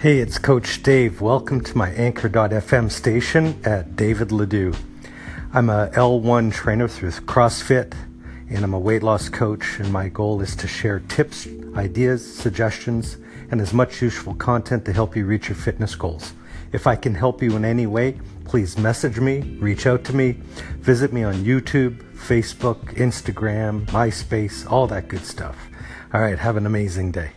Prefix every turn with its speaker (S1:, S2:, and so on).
S1: Hey, it's Coach Dave. Welcome to my Anchor.fm station at David Ledoux. I'm a L1 trainer through CrossFit, and I'm a weight loss coach. And my goal is to share tips, ideas, suggestions, and as much useful content to help you reach your fitness goals. If I can help you in any way, please message me, reach out to me, visit me on YouTube, Facebook, Instagram, MySpace, all that good stuff. All right, have an amazing day.